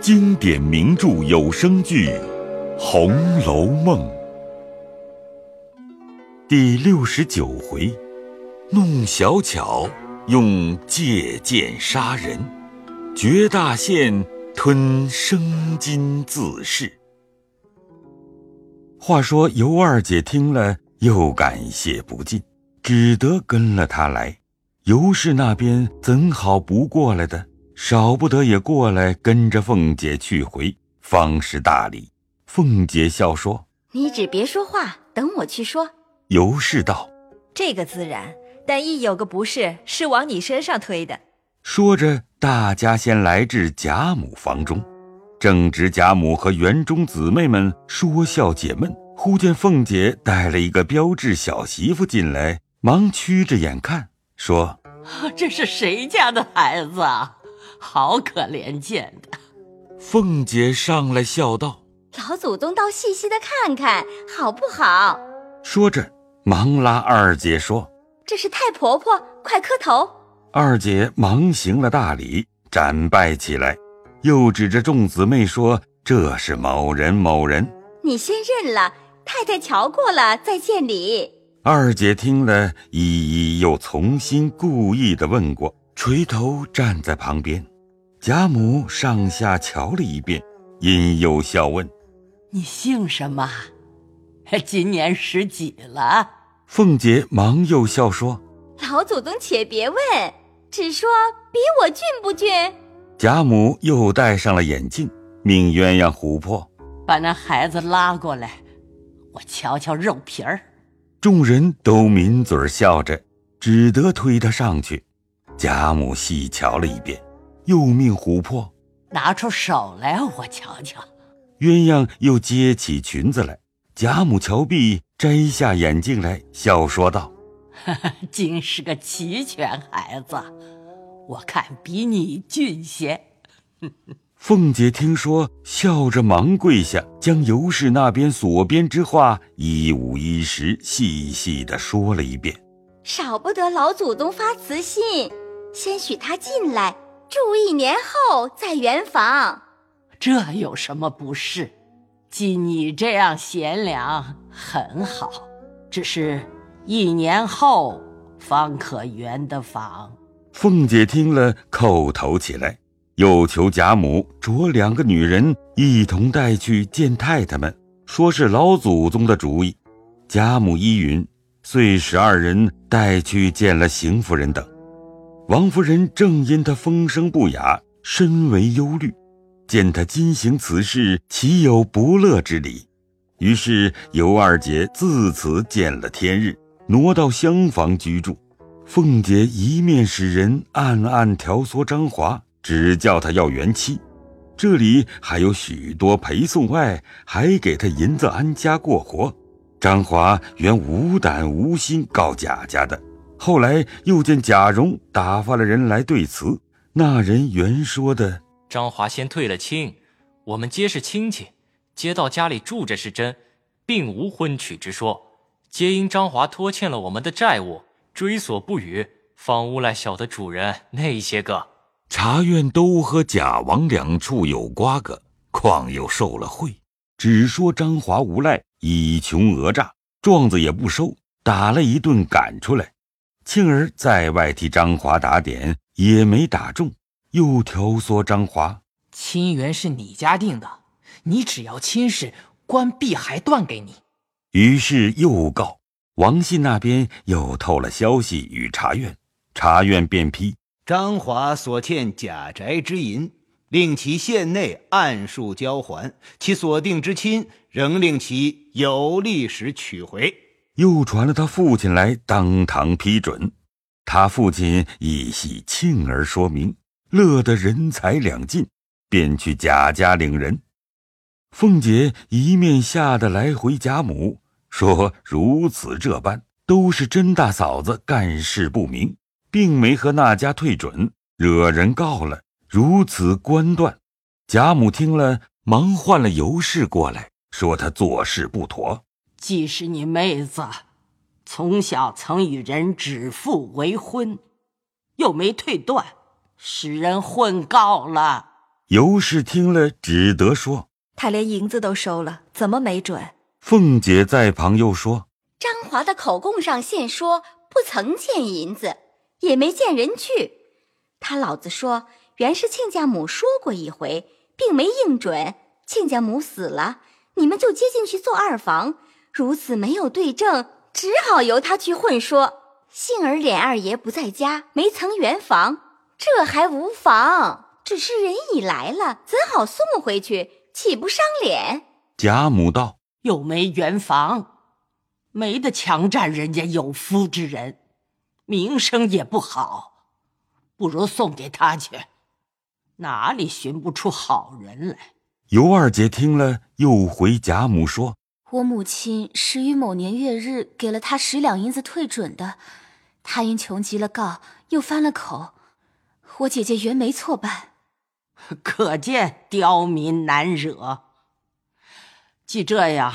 经典名著有声剧《红楼梦》第六十九回：弄小巧用借剑杀人，绝大限吞生金自噬。话说尤二姐听了，又感谢不尽，只得跟了他来。尤氏那边怎好不过来的？少不得也过来跟着凤姐去回，方是大礼。凤姐笑说：“你只别说话，等我去说。”尤氏道：“这个自然，但一有个不是，是往你身上推的。”说着，大家先来至贾母房中，正值贾母和园中姊妹们说笑解闷，忽见凤姐带了一个标致小媳妇进来，忙屈着眼看，说：“这是谁家的孩子啊？”好可怜见的，凤姐上来笑道：“老祖宗倒细细的看看，好不好？”说着，忙拉二姐说：“这是太婆婆，快磕头。”二姐忙行了大礼，展拜起来，又指着众姊妹说：“这是某人某人，你先认了，太太瞧过了再见礼。”二姐听了，一一又重新故意的问过，垂头站在旁边。贾母上下瞧了一遍，因又笑问：“你姓什么？今年十几了？”凤姐忙又笑说：“老祖宗且别问，只说比我俊不俊？”贾母又戴上了眼镜，命鸳鸯琥珀把那孩子拉过来，我瞧瞧肉皮儿。众人都抿嘴笑着，只得推他上去。贾母细瞧了一遍。又命琥珀拿出手来，我瞧瞧。鸳鸯又接起裙子来，贾母瞧毕，摘下眼镜来，笑说道：“ 竟是个齐全孩子，我看比你俊些。”凤姐听说，笑着忙跪下，将尤氏那边所编之话一五一十、细细的说了一遍。少不得老祖宗发慈心，先许他进来。住一年后再圆房，这有什么不是？既你这样贤良，很好。只是一年后方可圆的房。凤姐听了，叩头起来，又求贾母着两个女人一同带去见太太们，说是老祖宗的主意。贾母依允，遂使二人带去见了邢夫人等。王夫人正因他风声不雅，深为忧虑，见他今行此事，岂有不乐之理？于是尤二姐自此见了天日，挪到厢房居住。凤姐一面使人暗暗调唆张华，只叫他要原妻，这里还有许多陪送外，还给他银子安家过活。张华原无胆无心告贾家的。后来又见贾蓉打发了人来对词，那人原说的：“张华先退了亲，我们皆是亲戚，接到家里住着是真，并无婚娶之说。皆因张华拖欠了我们的债务，追索不语，方诬赖小的主人那些个。茶院都和贾王两处有瓜葛，况又受了贿，只说张华无赖，以穷讹诈，状子也不收，打了一顿赶出来。”庆儿在外替张华打点，也没打中，又挑唆张华：“亲缘是你家定的，你只要亲事，官必还断给你。”于是又告王信那边又透了消息与茶院，茶院便批张华所欠贾宅之银，令其县内按数交还；其所定之亲，仍令其有利时取回。又传了他父亲来当堂批准，他父亲一喜庆儿说明，乐得人财两尽，便去贾家领人。凤姐一面吓得来回贾母说：“如此这般，都是甄大嫂子干事不明，并没和那家退准，惹人告了，如此官断。”贾母听了，忙唤了尤氏过来，说他做事不妥。既是你妹子，从小曾与人指腹为婚，又没退断，使人混告了。尤氏听了，只得说：“他连银子都收了，怎么没准？”凤姐在旁又说：“张华的口供上现说不曾见银子，也没见人去。他老子说，原是亲家母说过一回，并没应准。亲家母死了，你们就接进去做二房。如此没有对证，只好由他去混说。幸而琏二爷不在家，没曾圆房，这还无妨。”只是人已来了，怎好送回去？岂不伤脸？贾母道：“又没圆房，没得强占人家有夫之人，名声也不好。不如送给他去，哪里寻不出好人来？”尤二姐听了，又回贾母说：“我母亲是于某年月日给了他十两银子退准的，他因穷急了告，又翻了口，我姐姐原没错办。”可见刁民难惹。既这样，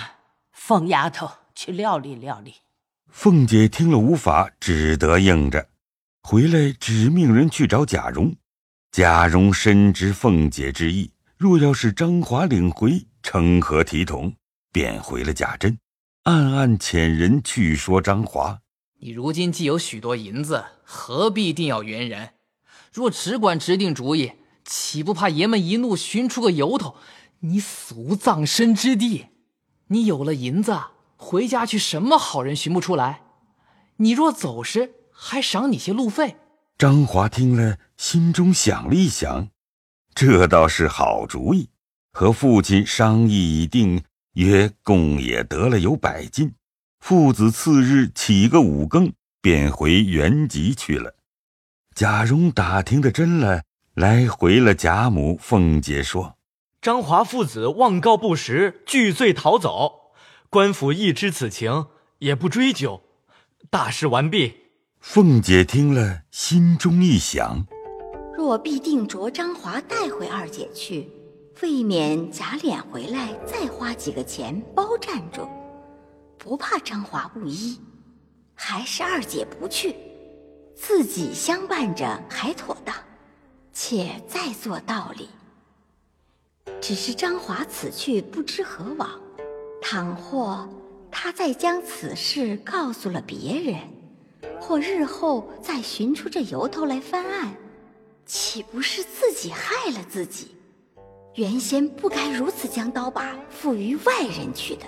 凤丫头去料理料理。凤姐听了无法，只得应着，回来只命人去找贾蓉。贾蓉深知凤姐之意，若要是张华领回，成何体统？便回了贾珍，暗暗遣人去说张华：“你如今既有许多银子，何必定要圆人？若只管直定主意。”岂不怕爷们一怒寻出个由头，你死无葬身之地？你有了银子，回家去什么好人寻不出来？你若走时，还赏你些路费。张华听了，心中想了一想，这倒是好主意。和父亲商议已定，约共也得了有百金。父子次日起个五更，便回原籍去了。贾蓉打听的真了。来回了贾母、凤姐说：“张华父子妄告不实，拒罪逃走。官府亦知此情，也不追究。大事完毕。”凤姐听了，心中一想：若必定着张华带回二姐去，未免假脸回来再花几个钱包占住，不怕张华不依。还是二姐不去，自己相伴着还妥当。且再做道理。只是张华此去不知何往，倘或他再将此事告诉了别人，或日后再寻出这由头来翻案，岂不是自己害了自己？原先不该如此将刀把付于外人去的。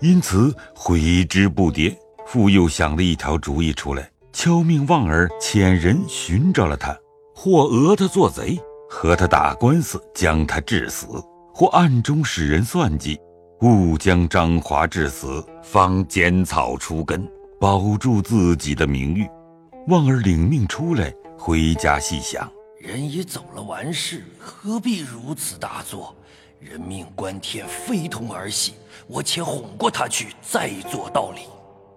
因此悔之不迭。复又想了一条主意出来，敲命望儿遣人寻找了他。或讹他做贼，和他打官司，将他致死；或暗中使人算计，误将张华致死，方剪草除根，保住自己的名誉。望儿领命出来，回家细想：人已走了完事，何必如此大作？人命关天，非同儿戏。我且哄过他去，再做道理。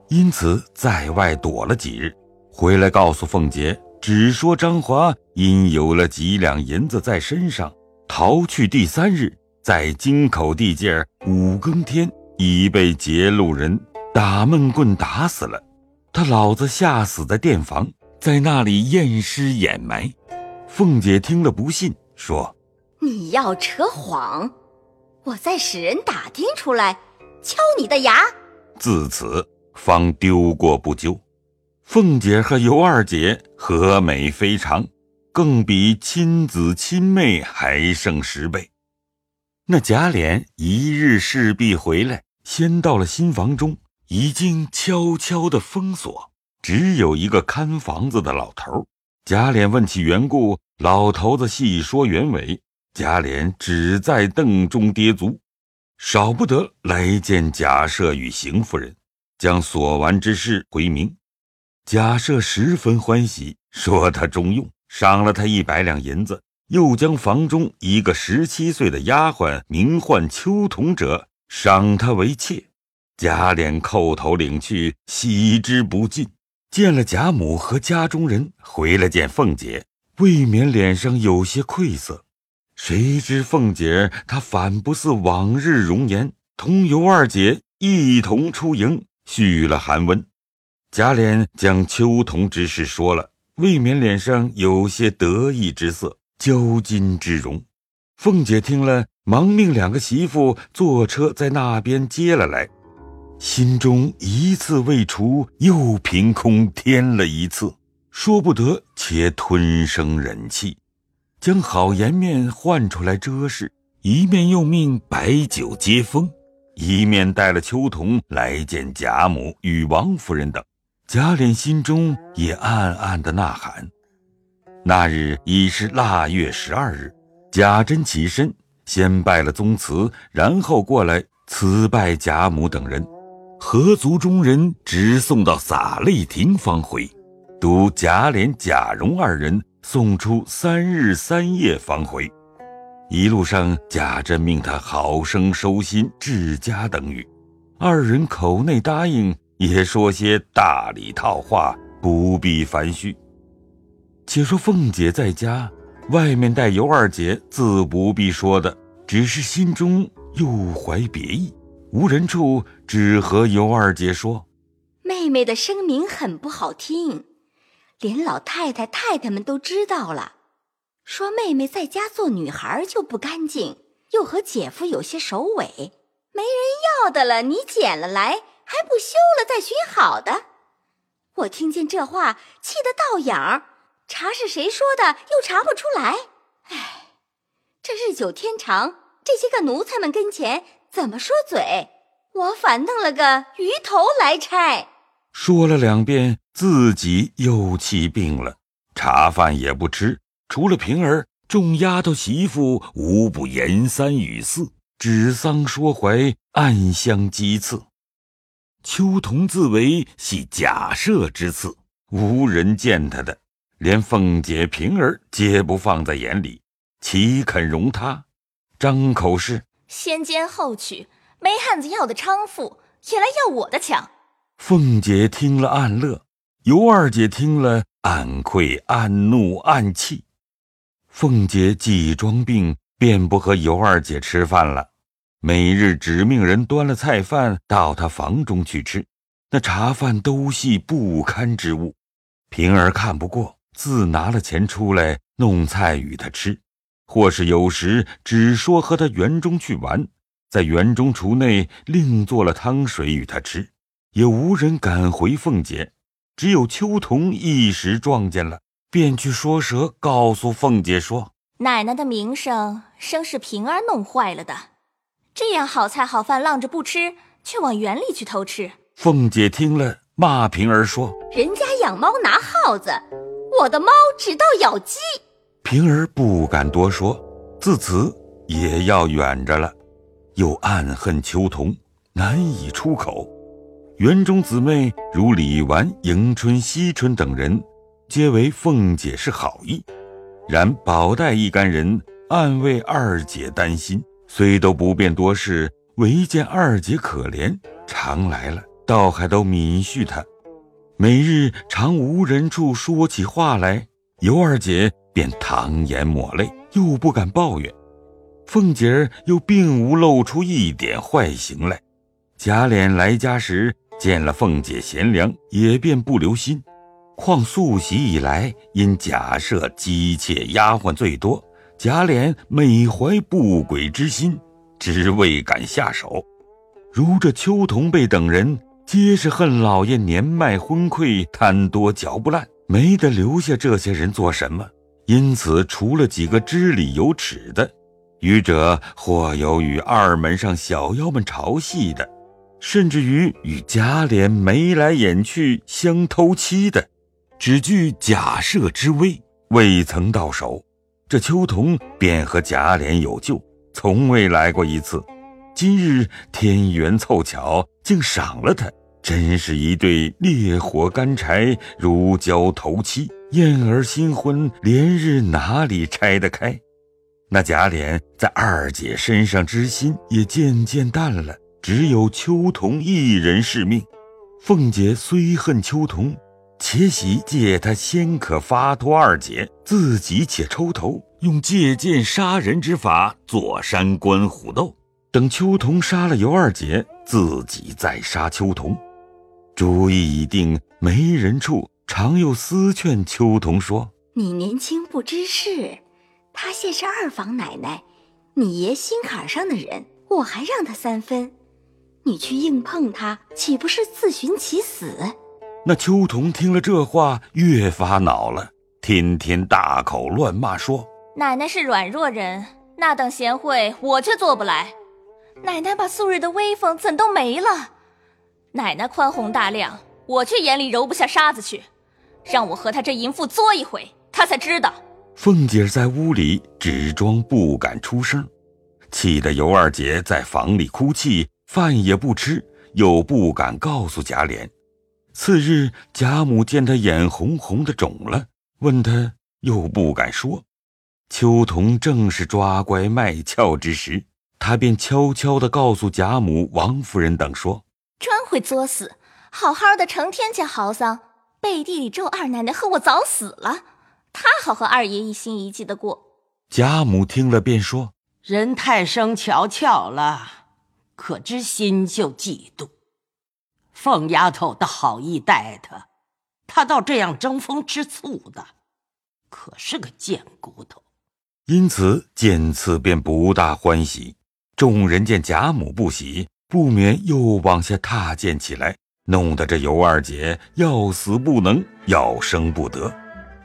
因此在外躲了几日，回来告诉凤姐。只说张华因有了几两银子在身上，逃去第三日，在京口地界五更天已被劫路人打闷棍打死了。他老子吓死在店房，在那里验尸掩埋。凤姐听了不信，说：“你要扯谎，我再使人打听出来，敲你的牙。”自此方丢过不究。凤姐和尤二姐和美非常，更比亲子亲妹还胜十倍。那贾琏一日势必回来，先到了新房中，已经悄悄的封锁，只有一个看房子的老头。贾琏问起缘故，老头子细说原委。贾琏只在凳中跌足，少不得来见贾赦与邢夫人，将所完之事回明。贾赦十分欢喜，说他中用，赏了他一百两银子，又将房中一个十七岁的丫鬟，名唤秋桐者，赏他为妾。贾琏叩头领去，喜之不尽。见了贾母和家中人，回来见凤姐，未免脸上有些愧色。谁知凤姐她反不似往日容颜，同尤二姐一同出营，续了寒温。贾琏将秋桐之事说了，未免脸上有些得意之色，骄矜之容。凤姐听了，忙命两个媳妇坐车在那边接了来，心中一次未除，又凭空添了一次，说不得，且吞声忍气，将好颜面换出来遮饰，一面又命摆酒接风，一面带了秋桐来见贾母与王夫人等。贾琏心中也暗暗的呐喊。那日已是腊月十二日。贾珍起身，先拜了宗祠，然后过来辞拜贾母等人，合族中人直送到洒泪亭方回，独贾琏、贾蓉二人送出三日三夜方回。一路上，贾珍命他好生收心治家等语，二人口内答应，也说些大礼套话，不必繁叙。且说凤姐在家。外面带尤二姐，自不必说的，只是心中又怀别意，无人处，只和尤二姐说：“妹妹的声名很不好听，连老太太、太太们都知道了，说妹妹在家做女孩就不干净，又和姐夫有些首尾，没人要的了，你捡了来，还不修了再寻好的。我听见这话，气得倒痒儿。”查是谁说的，又查不出来。唉，这日久天长，这些个奴才们跟前怎么说嘴？我反弄了个鱼头来拆。说了两遍，自己又气病了，茶饭也不吃。除了平儿，众丫头媳妇无不言三语四，指桑说槐，暗相讥刺。秋桐自为系假设之刺，无人见他的。连凤姐、平儿皆不放在眼里，岂肯容他？张口是先奸后娶，没汉子要的娼妇，也来要我的强。凤姐听了暗乐，尤二姐听了暗愧、暗怒、暗气。凤姐既装病，便不和尤二姐吃饭了，每日只命人端了菜饭到她房中去吃，那茶饭都系不堪之物。平儿看不过。自拿了钱出来弄菜与她吃，或是有时只说和她园中去玩，在园中厨内另做了汤水与她吃，也无人敢回凤姐。只有秋桐一时撞见了，便去说蛇告诉凤姐说：“奶奶的名声生是平儿弄坏了的，这样好菜好饭浪着不吃，却往园里去偷吃。”凤姐听了，骂平儿说：“人家养猫拿耗子。”我的猫只道咬鸡，平儿不敢多说，自此也要远着了，又暗恨秋桐，难以出口。园中姊妹如李纨、迎春、惜春等人，皆为凤姐是好意，然宝黛一干人暗为二姐担心，虽都不便多事，唯见二姐可怜，常来了，倒还都敏恤她。每日常无人处说起话来，尤二姐便淌眼抹泪，又不敢抱怨。凤姐儿又并无露出一点坏行来。贾琏来家时见了凤姐贤良，也便不留心。况素习以来，因贾设姬妾丫鬟最多，贾琏每怀不轨之心，只未敢下手。如这秋桐辈等人。皆是恨老爷年迈昏聩，贪多嚼不烂，没得留下这些人做什么。因此，除了几个知礼有耻的，余者或有与二门上小妖们朝戏的，甚至于与贾琏眉来眼去相偷妻的，只惧假设之威，未曾到手。这秋桐便和贾琏有旧，从未来过一次。今日天缘凑巧，竟赏了他，真是一对烈火干柴，如胶头漆，燕儿新婚，连日哪里拆得开？那贾琏在二姐身上之心也渐渐淡了，只有秋桐一人是命。凤姐虽恨秋桐，且喜借他先可发脱二姐，自己且抽头，用借剑杀人之法，坐山观虎斗。等秋桐杀了尤二姐，自己再杀秋桐。主意已定，没人处，常又私劝秋桐说：“你年轻不知事，她现是二房奶奶，你爷心坎上的人，我还让他三分，你去硬碰他，岂不是自寻其死？那秋桐听了这话，越发恼了，天天大口乱骂，说：“奶奶是软弱人，那等贤惠我却做不来。奶奶把素日的威风怎都没了？奶奶宽宏大量，我却眼里揉不下沙子去。让我和他这淫妇作一回，他才知道。”凤姐在屋里只装不敢出声，气得尤二姐在房里哭泣，饭也不吃，又不敢告诉贾琏。次日，贾母见他眼红红的肿了，问他又不敢说。秋桐正是抓乖卖俏之时，他便悄悄地告诉贾母、王夫人等说：“专会作死，好好的成天家嚎丧，背地里咒二奶奶和我早死了。”他好和二爷一心一计的过。贾母听了，便说：“人太生巧巧了，可知心就嫉妒。凤丫头的好意待他，他倒这样争风吃醋的，可是个贱骨头。因此见此便不大欢喜。众人见贾母不喜，不免又往下踏践起来，弄得这尤二姐要死不能，要生不得。”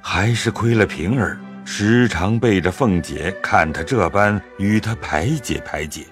还是亏了平儿，时常背着凤姐看她这般与她排解排解。